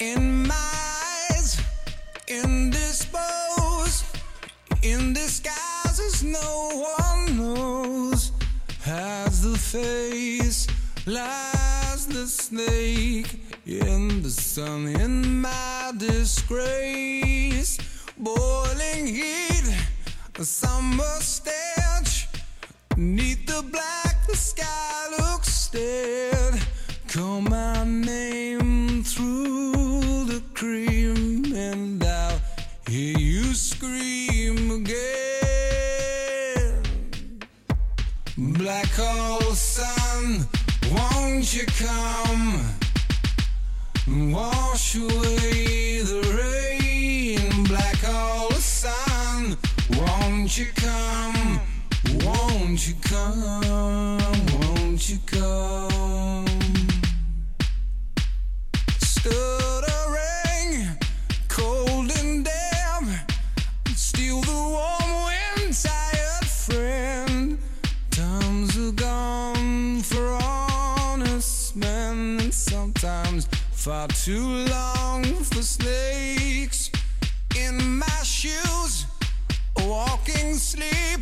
In my eyes, indisposed, in disguises no one knows. Has the face, lies the snake in the sun, in my disgrace. Boiling heat, a summer stench. Neath the black, the sky looks dead. Call my name through cream, and I'll hear you scream again. Black hole sun, won't you come? Wash away the rain. Black hole sun, won't you come? Won't you come? Far too long for snakes. In my shoes, walking sleep.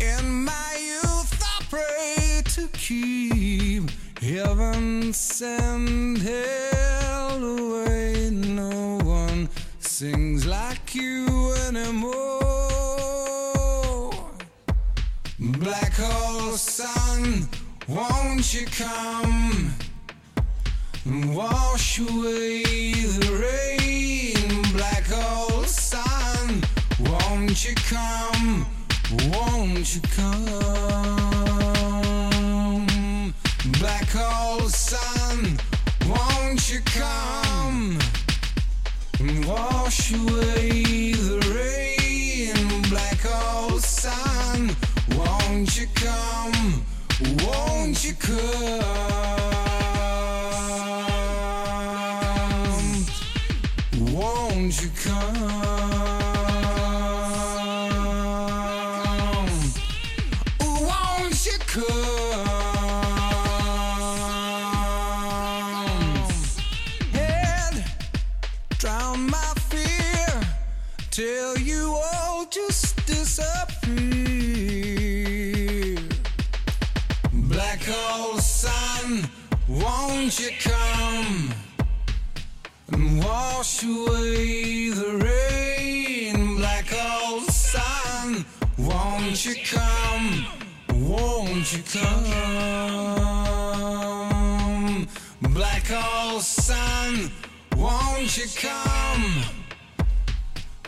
In my youth, I pray to keep heaven send hell away. No one sings like you anymore. Black hole sun, won't you come and wash away the rain? Black hole sun, won't you come? Won't you come? Black hole sun, won't you come and wash away the rain? Black hole sun, won't you come? Won't you come? Won't you come? Won't you come? Head, drown my fear, till you all just disappear. Black hole sun, won't you come and wash away the rain? Black hole sun, won't you come? Won't you come? Black hole sun, won't you come?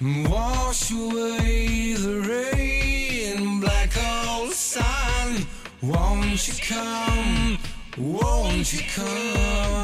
and Wash away the rain, black hole sun. Won't you come? Won't you come?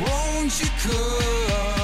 won't you come?